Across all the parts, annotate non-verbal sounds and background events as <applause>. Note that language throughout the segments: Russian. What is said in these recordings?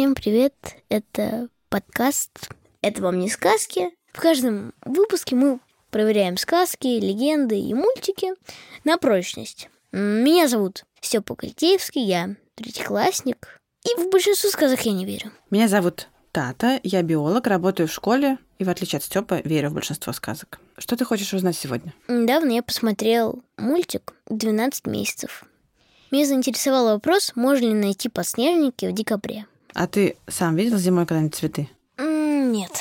Всем привет! Это подкаст «Это вам не сказки». В каждом выпуске мы проверяем сказки, легенды и мультики на прочность. Меня зовут Степа Кольтеевский, я третьеклассник. И в большинство сказок я не верю. Меня зовут Тата, я биолог, работаю в школе и, в отличие от Степа, верю в большинство сказок. Что ты хочешь узнать сегодня? Недавно я посмотрел мультик «12 месяцев». Меня заинтересовал вопрос, можно ли найти подснежники в декабре. А ты сам видел зимой когда-нибудь цветы? Нет.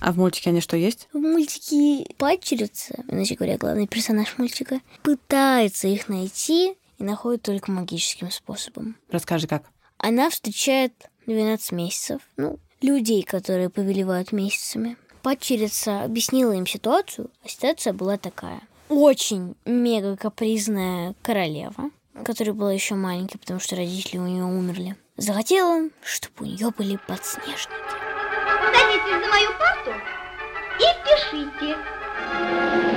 А в мультике они что есть? В мультике падчерица, иначе говоря, главный персонаж мультика, пытается их найти и находит только магическим способом. Расскажи, как. Она встречает 12 месяцев, ну, людей, которые повелевают месяцами. Падчерица объяснила им ситуацию, а ситуация была такая. Очень мега капризная королева, которая была еще маленькой, потому что родители у нее умерли, захотела, чтобы у нее были подснежники. Садитесь за мою парту и пишите.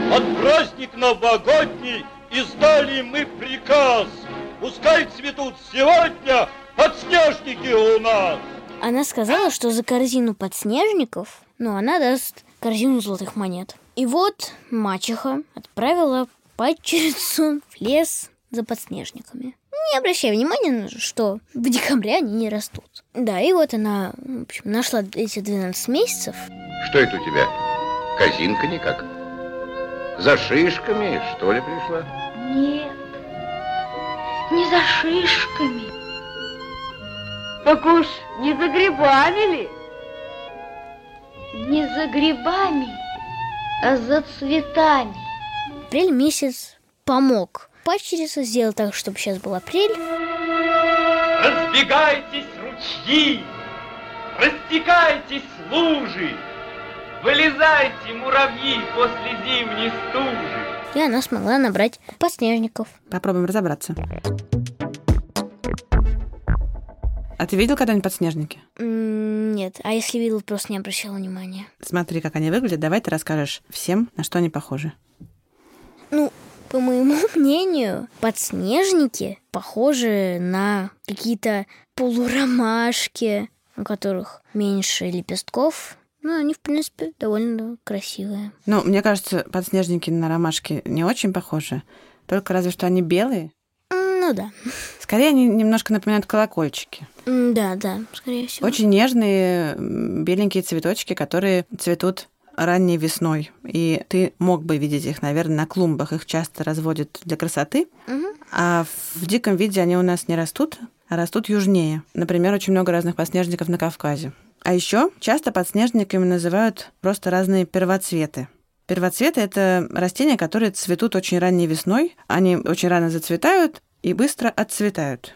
Под праздник новогодний издали мы приказ. Пускай цветут сегодня подснежники у нас. Она сказала, что за корзину подснежников, ну, она даст корзину золотых монет. И вот мачеха отправила падчерицу в лес за подснежниками. Не обращая внимания, что в декабре они не растут. Да, и вот она, в общем, нашла эти 12 месяцев. Что это у тебя? Казинка никак? За шишками, что ли, пришла? Нет, не за шишками. Так уж не за грибами ли? Не за грибами, а за цветами. Апрель месяц помог. Падчерица сделала так, чтобы сейчас был апрель. Разбегайтесь ручьи, растекайтесь лужи, вылезайте, муравьи, после зимней стужи. И она смогла набрать подснежников. Попробуем разобраться. А ты видел когда-нибудь подснежники? Нет, а если видел, просто не обращала внимания. Смотри, как они выглядят. Давай ты расскажешь всем, на что они похожи. Ну, по моему <laughs> мнению, подснежники похожи на какие-то полуромашки, у которых меньше лепестков. Ну, они, в принципе, довольно красивые. Ну, мне кажется, подснежники на ромашки не очень похожи. Только разве что они белые. Ну да. Скорее, они немножко напоминают колокольчики. Да, да, скорее всего. Очень нежные беленькие цветочки, которые цветут ранней весной. И ты мог бы видеть их, наверное, на клумбах. Их часто разводят для красоты. Мгм. А в диком виде они у нас не растут, а растут южнее. Например, очень много разных подснежников на Кавказе. А еще часто подснежниками называют просто разные первоцветы. Первоцветы — это растения, которые цветут очень ранней весной. Они очень рано зацветают и быстро отцветают.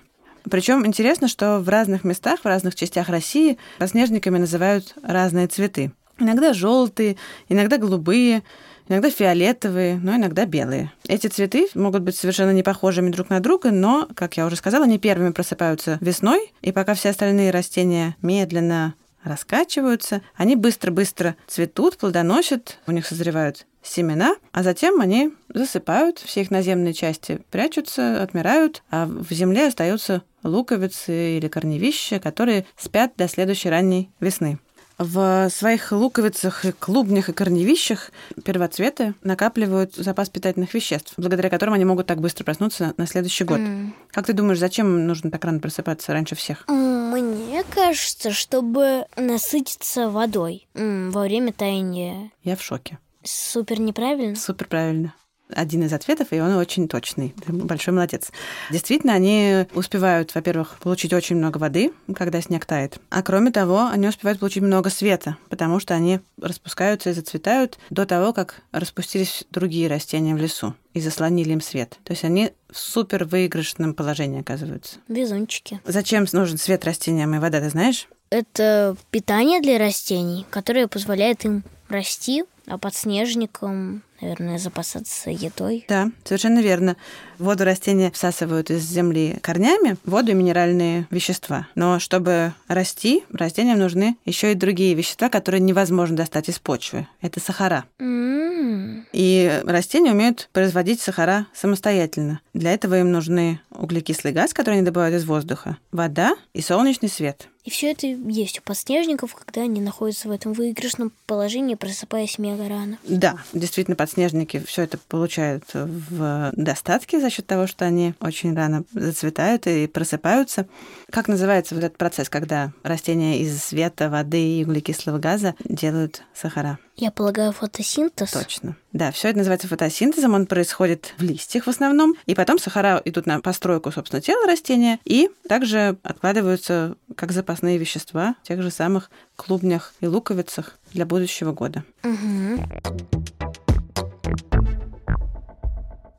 Причем интересно, что в разных местах, в разных частях России подснежниками называют разные цветы. Иногда желтые, иногда голубые, иногда фиолетовые, но иногда белые. Эти цветы могут быть совершенно не похожими друг на друга, но, как я уже сказала, они первыми просыпаются весной, и пока все остальные растения медленно раскачиваются, они быстро-быстро цветут, плодоносят, у них созревают семена, а затем они засыпают, все их наземные части прячутся, отмирают, а в земле остаются луковицы или корневища, которые спят до следующей ранней весны. В своих луковицах, и клубнях и корневищах первоцветы накапливают запас питательных веществ, благодаря которым они могут так быстро проснуться на следующий год. М. Как ты думаешь, зачем нужно так рано просыпаться раньше всех? Мне кажется, чтобы насытиться водой во время таяния. Я в шоке. Супер неправильно. Супер правильно. Один из ответов, и он очень точный. Ты большой молодец. Действительно, они успевают, во-первых, получить очень много воды, когда снег тает. А кроме того, они успевают получить много света, потому что они распускаются и зацветают до того, как распустились другие растения в лесу и заслонили им свет. То есть они в супер выигрышном положении оказываются. Везунчики. Зачем нужен свет растениям и вода, ты знаешь? Это питание для растений, которое позволяет им расти, а подснежникам, наверное, запасаться едой. Да, совершенно верно. Воду растения всасывают из земли корнями, воду и минеральные вещества. Но чтобы расти, растениям нужны еще и другие вещества, которые невозможно достать из почвы. Это сахара. М, И растения умеют производить сахара самостоятельно. Для этого им нужны углекислый газ, который они добывают из воздуха, вода и солнечный свет. И все это есть у подснежников, когда они находятся в этом выигрышном положении, просыпаясь мега рано. Да, действительно, подснежники все это получают в достатке за счет того, что они очень рано зацветают и просыпаются. Как называется вот этот процесс, когда растения из света, воды и углекислого газа делают сахара? Я полагаю, фотосинтез. Точно. Да, все это называется фотосинтезом, он происходит в листьях в основном, и потом сахара идут на постройку, собственно, тела растения, и также откладываются как запасные вещества в тех же самых клубнях и луковицах для будущего года. Мгм.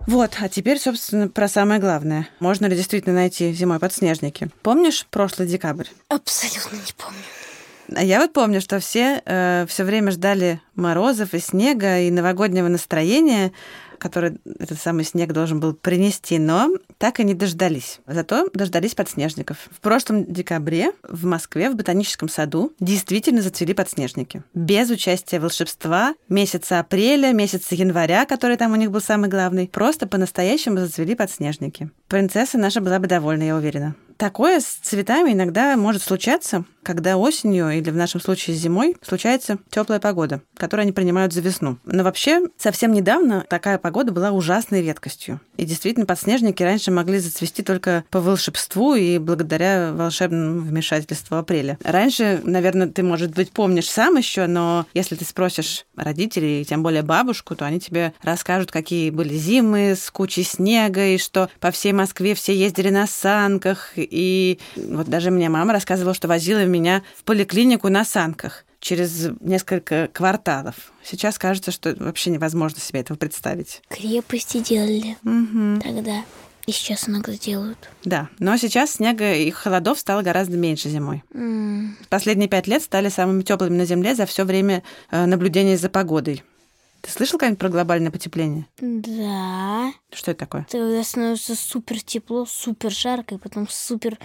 Вот, а теперь, собственно, про самое главное. Можно ли действительно найти зимой подснежники? Помнишь прошлый декабрь? Абсолютно не помню. А я вот помню, что все все время ждали морозов и снега и новогоднего настроения, который этот самый снег должен был принести, но так и не дождались. Зато дождались подснежников. В прошлом декабре в Москве в ботаническом саду действительно зацвели подснежники. Без участия волшебства месяца апреля, месяца января, который там у них был самый главный, просто по-настоящему зацвели подснежники. Принцесса наша была бы довольна, я уверена. Такое с цветами иногда может случаться, когда осенью или в нашем случае зимой случается теплая погода, которую они принимают за весну. Но вообще совсем недавно такая погода была ужасной редкостью. И действительно подснежники раньше могли зацвести только по волшебству и благодаря волшебному вмешательству апреля. Раньше, наверное, ты, может быть, помнишь сам еще, но если ты спросишь родителей, тем более бабушку, то они тебе расскажут, какие были зимы с кучей снега, и что по всей Москве все ездили на санках, и вот даже мне мама рассказывала, что возила меня в поликлинику на санках через несколько кварталов. Сейчас кажется, что вообще невозможно себе этого представить. Крепости делали Мгм. тогда. И сейчас иногда делают. Да, но сейчас снега и холодов стало гораздо меньше зимой. М, Последние пять лет стали самыми теплыми на Земле за все время э, наблюдения за погодой. Ты слышал когда-нибудь про глобальное потепление? Да. Что это такое? Это когда становится супер тепло, супер жарко, и потом супер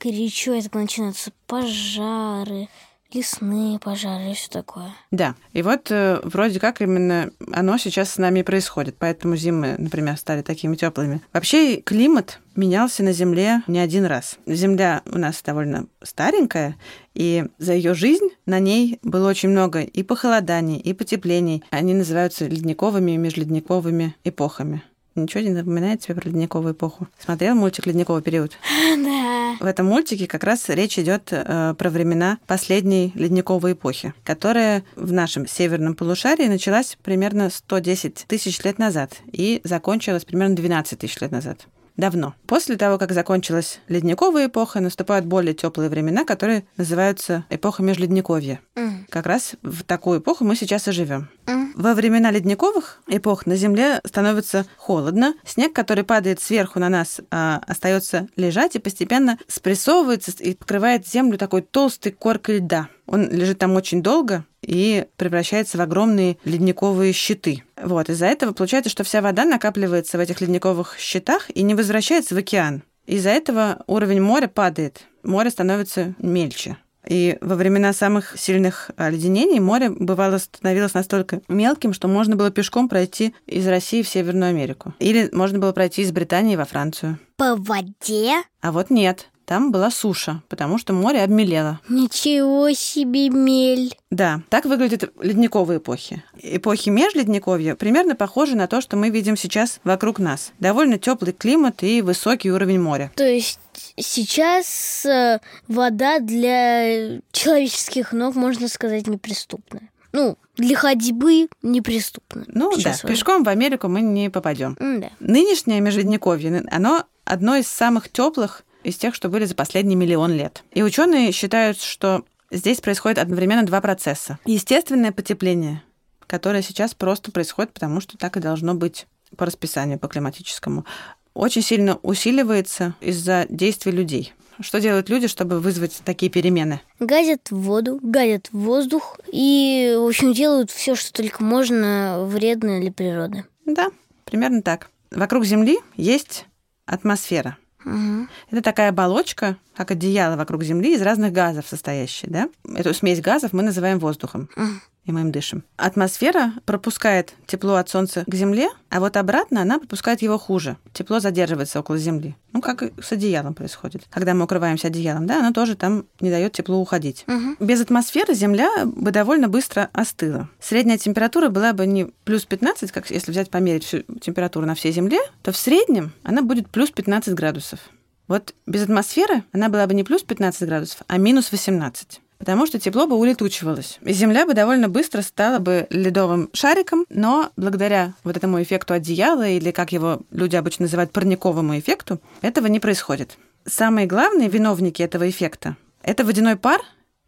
горячо, и так начинаются пожары, лесные пожары и все такое. Да. И вот э, вроде как именно оно сейчас с нами происходит. Поэтому зимы, например, стали такими теплыми. Вообще климат менялся на Земле не один раз. Земля у нас довольно старенькая, и за ее жизнь на ней было очень много и похолоданий, и потеплений. Они называются ледниковыми и межледниковыми эпохами. Ничего не напоминает тебе про ледниковую эпоху? Смотрел мультик «Ледниковый период»? <laughs> Да. В этом мультике как раз речь идет э, про времена последней ледниковой эпохи, которая в нашем северном полушарии началась примерно 110 тысяч лет назад и закончилась примерно 12 тысяч лет назад. Давно. После того, как закончилась ледниковая эпоха, наступают более теплые времена, которые называются эпоха межледниковья. М, Как раз в такую эпоху мы сейчас и живем. м. Во времена ледниковых эпох на Земле становится холодно. Снег, который падает сверху на нас, а, остается лежать и постепенно спрессовывается и покрывает Землю такой толстой коркой льда. Он лежит там очень долго и превращается в огромные ледниковые щиты. Вот, из-за этого получается, что вся вода накапливается в этих ледниковых щитах и не возвращается в океан. Из-за этого уровень моря падает, море становится мельче. И во времена самых сильных оледенений море бывало становилось настолько мелким, что можно было пешком пройти из России в Северную Америку. Или можно было пройти из Британии во Францию. По воде? А вот нет, там была суша, потому что море обмелело. Ничего себе мель. Да, так выглядят ледниковые эпохи. Эпохи межледниковья примерно похожи на то, что мы видим сейчас вокруг нас. Довольно теплый климат и высокий уровень моря. То есть сейчас э, вода для человеческих ног, можно сказать, неприступная. Ну, для ходьбы неприступно. Ну Сейчас да, пешком в Америку мы не попадем. М-да. Нынешнее межледниковье, оно одно из самых теплых из тех, что были за последний миллион лет. И ученые считают, что здесь происходит одновременно два процесса. Естественное потепление, которое сейчас просто происходит, потому что так и должно быть по расписанию, по климатическому, очень сильно усиливается из-за действий людей. Что делают люди, чтобы вызвать такие перемены? Гадят в воду, гадят в воздух и, в общем, делают все, что только можно вредное для природы. Да, примерно так. Вокруг Земли есть атмосфера. Мгм. Это такая оболочка, как одеяло вокруг Земли, из разных газов состоящая, да? Эту смесь газов мы называем воздухом, Мгм. И мы им дышим. Атмосфера пропускает тепло от Солнца к Земле, а вот обратно она пропускает его хуже. Тепло задерживается около Земли. Ну, как и с одеялом происходит. Когда мы укрываемся одеялом, да, оно тоже там не дает теплу уходить. Мгм. Без атмосферы Земля бы довольно быстро остыла. Средняя температура была бы не плюс 15, как если взять померить всю температуру на всей Земле, то в среднем она будет плюс 15 градусов. Вот без атмосферы она была бы не плюс 15 градусов, а минус 18. Потому что тепло бы улетучивалось. И Земля бы довольно быстро стала бы ледовым шариком, но благодаря вот этому эффекту одеяла, или как его люди обычно называют парниковому эффекту, этого не происходит. Самые главные виновники этого эффекта – это водяной пар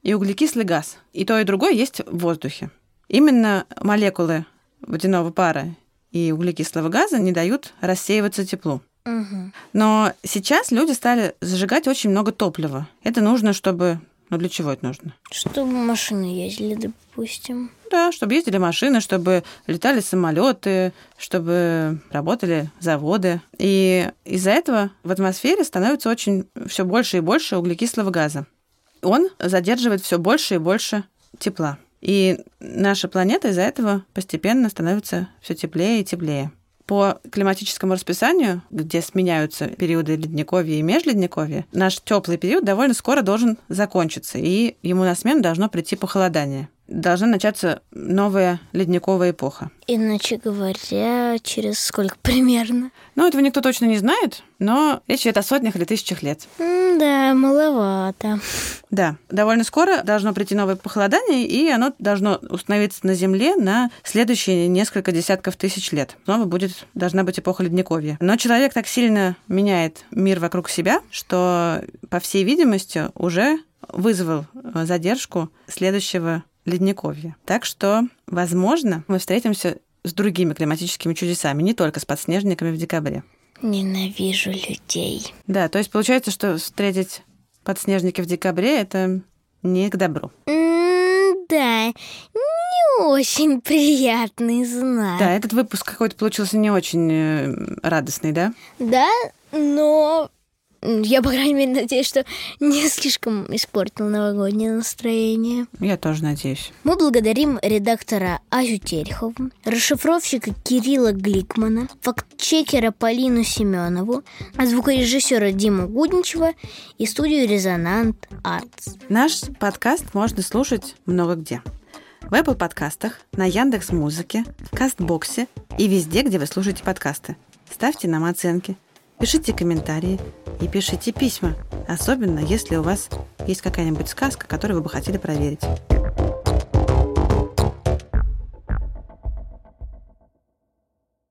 и углекислый газ. И то, и другое есть в воздухе. Именно молекулы водяного пара и углекислого газа не дают рассеиваться теплу. Мгм. Но сейчас люди стали зажигать очень много топлива. Это нужно, чтобы... Ну, для чего это нужно? Чтобы машины ездили, допустим. Да, чтобы ездили машины, чтобы летали самолеты, чтобы работали заводы. И из-за этого в атмосфере становится очень все больше и больше углекислого газа. Он задерживает все больше и больше тепла. И наша планета из-за этого постепенно становится все теплее и теплее. По климатическому расписанию, где сменяются периоды ледниковья и межледниковья, наш теплый период довольно скоро должен закончиться, и ему на смену должно прийти похолодание. Должна начаться новая ледниковая эпоха. Иначе говоря, через сколько примерно? Ну, этого никто точно не знает, но речь идет о сотнях или тысячах лет. да, маловато. Да, довольно скоро должно прийти новое похолодание, и оно должно установиться на Земле на следующие несколько десятков тысяч лет. Снова будет, должна быть эпоха Ледниковья. Но человек так сильно меняет мир вокруг себя, что, по всей видимости, уже вызвал э, задержку следующего Ледниковья. Так что, возможно, мы встретимся с другими климатическими чудесами, не только с подснежниками в декабре. Ненавижу людей. Да, то есть получается, что встретить подснежники в декабре это не к добру. да, не очень приятный знак. Да, этот выпуск какой-то получился не очень э, радостный, да? Да, но я, по крайней мере, надеюсь, что не слишком испортил новогоднее настроение. Я тоже надеюсь. Мы благодарим редактора Азю Терехову, расшифровщика Кирилла Гликмана, фактчекера Полину Семенову, а звукорежиссера Диму Гудничева и студию Резонант Артс. Наш подкаст можно слушать много где. В Apple подкастах, на Яндекс Музыке, Кастбоксе и везде, где вы слушаете подкасты. Ставьте нам оценки, пишите комментарии и пишите письма, особенно если у вас есть какая-нибудь сказка, которую вы бы хотели проверить.